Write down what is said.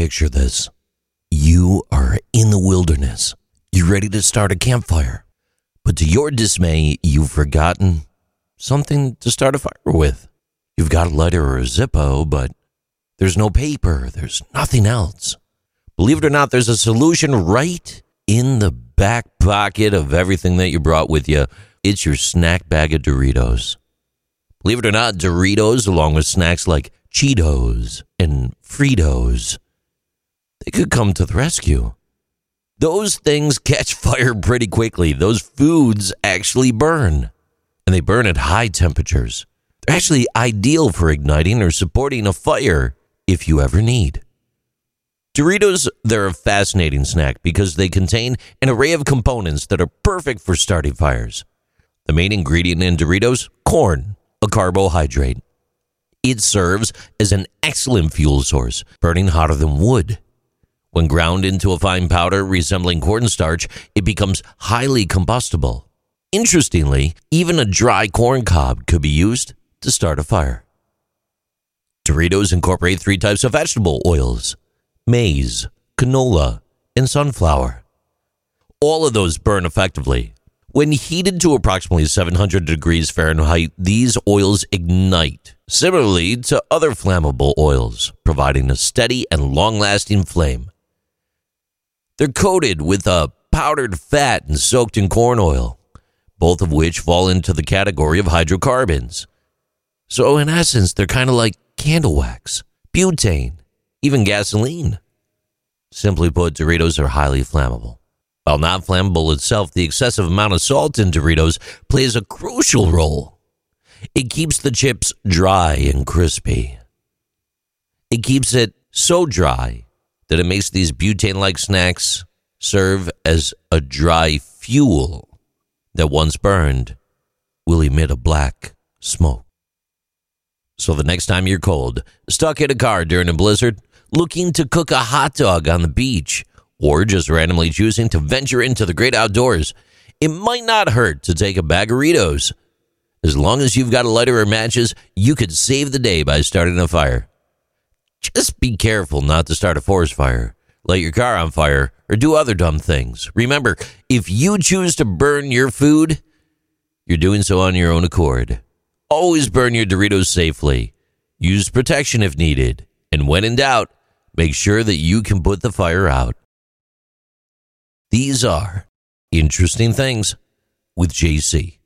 picture this. You are in the wilderness. You're ready to start a campfire. But to your dismay, you've forgotten something to start a fire with. You've got a lighter or a Zippo, but there's no paper. There's nothing else. Believe it or not, there's a solution right in the back pocket of everything that you brought with you. It's your snack bag of Doritos. Believe it or not, Doritos, along with snacks like Cheetos and Fritos, they could come to the rescue. Those things catch fire pretty quickly. Those foods actually burn, and they burn at high temperatures. They're actually ideal for igniting or supporting a fire if you ever need. Doritos, they're a fascinating snack because they contain an array of components that are perfect for starting fires. The main ingredient in Doritos, corn, a carbohydrate. It serves as an excellent fuel source, burning hotter than wood. When ground into a fine powder resembling cornstarch, it becomes highly combustible. Interestingly, even a dry corn cob could be used to start a fire. Doritos incorporate three types of vegetable oils maize, canola, and sunflower. All of those burn effectively. When heated to approximately 700 degrees Fahrenheit, these oils ignite, similarly to other flammable oils, providing a steady and long lasting flame. They're coated with a powdered fat and soaked in corn oil, both of which fall into the category of hydrocarbons. So, in essence, they're kind of like candle wax, butane, even gasoline. Simply put, Doritos are highly flammable. While not flammable itself, the excessive amount of salt in Doritos plays a crucial role. It keeps the chips dry and crispy. It keeps it so dry that it makes these butane like snacks serve as a dry fuel that once burned will emit a black smoke. So the next time you're cold, stuck in a car during a blizzard, looking to cook a hot dog on the beach, or just randomly choosing to venture into the great outdoors, it might not hurt to take a bag of Doritos. As long as you've got a lighter or matches, you could save the day by starting a fire. Just be careful not to start a forest fire, light your car on fire, or do other dumb things. Remember, if you choose to burn your food, you're doing so on your own accord. Always burn your Doritos safely. Use protection if needed. And when in doubt, make sure that you can put the fire out. These are interesting things with JC.